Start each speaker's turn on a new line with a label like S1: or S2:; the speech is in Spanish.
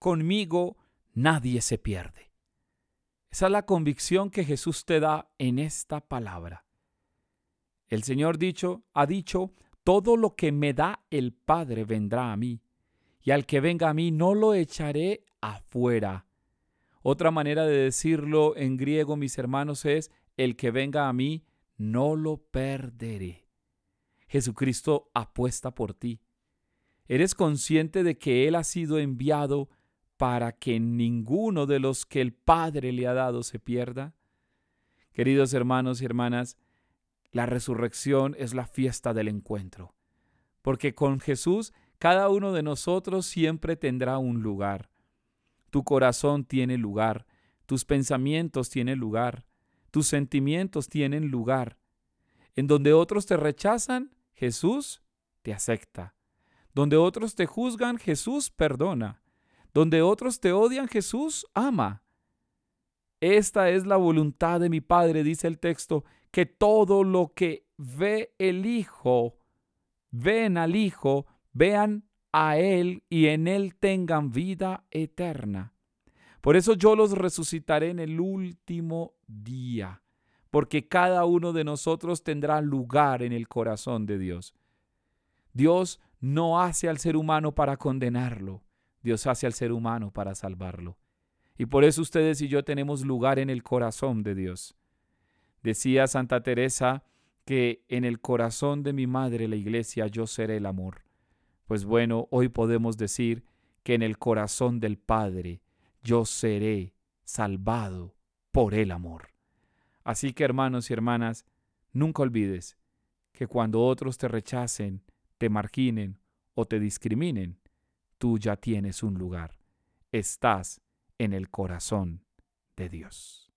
S1: conmigo nadie se pierde. Esa es la convicción que Jesús te da en esta palabra. El Señor dicho, ha dicho, todo lo que me da el Padre vendrá a mí, y al que venga a mí no lo echaré afuera. Otra manera de decirlo en griego, mis hermanos, es, el que venga a mí no lo perderé. Jesucristo apuesta por ti. ¿Eres consciente de que Él ha sido enviado para que ninguno de los que el Padre le ha dado se pierda? Queridos hermanos y hermanas, la resurrección es la fiesta del encuentro, porque con Jesús cada uno de nosotros siempre tendrá un lugar. Tu corazón tiene lugar, tus pensamientos tienen lugar, tus sentimientos tienen lugar. En donde otros te rechazan, Jesús te acepta. Donde otros te juzgan, Jesús perdona. Donde otros te odian, Jesús ama. Esta es la voluntad de mi Padre, dice el texto, que todo lo que ve el Hijo, ven al Hijo, vean a Él y en Él tengan vida eterna. Por eso yo los resucitaré en el último día, porque cada uno de nosotros tendrá lugar en el corazón de Dios. Dios no hace al ser humano para condenarlo, Dios hace al ser humano para salvarlo. Y por eso ustedes y yo tenemos lugar en el corazón de Dios. Decía Santa Teresa que en el corazón de mi madre la iglesia yo seré el amor. Pues bueno, hoy podemos decir que en el corazón del Padre yo seré salvado por el amor. Así que hermanos y hermanas, nunca olvides que cuando otros te rechacen, te marginen o te discriminen, tú ya tienes un lugar. Estás en el corazón de Dios.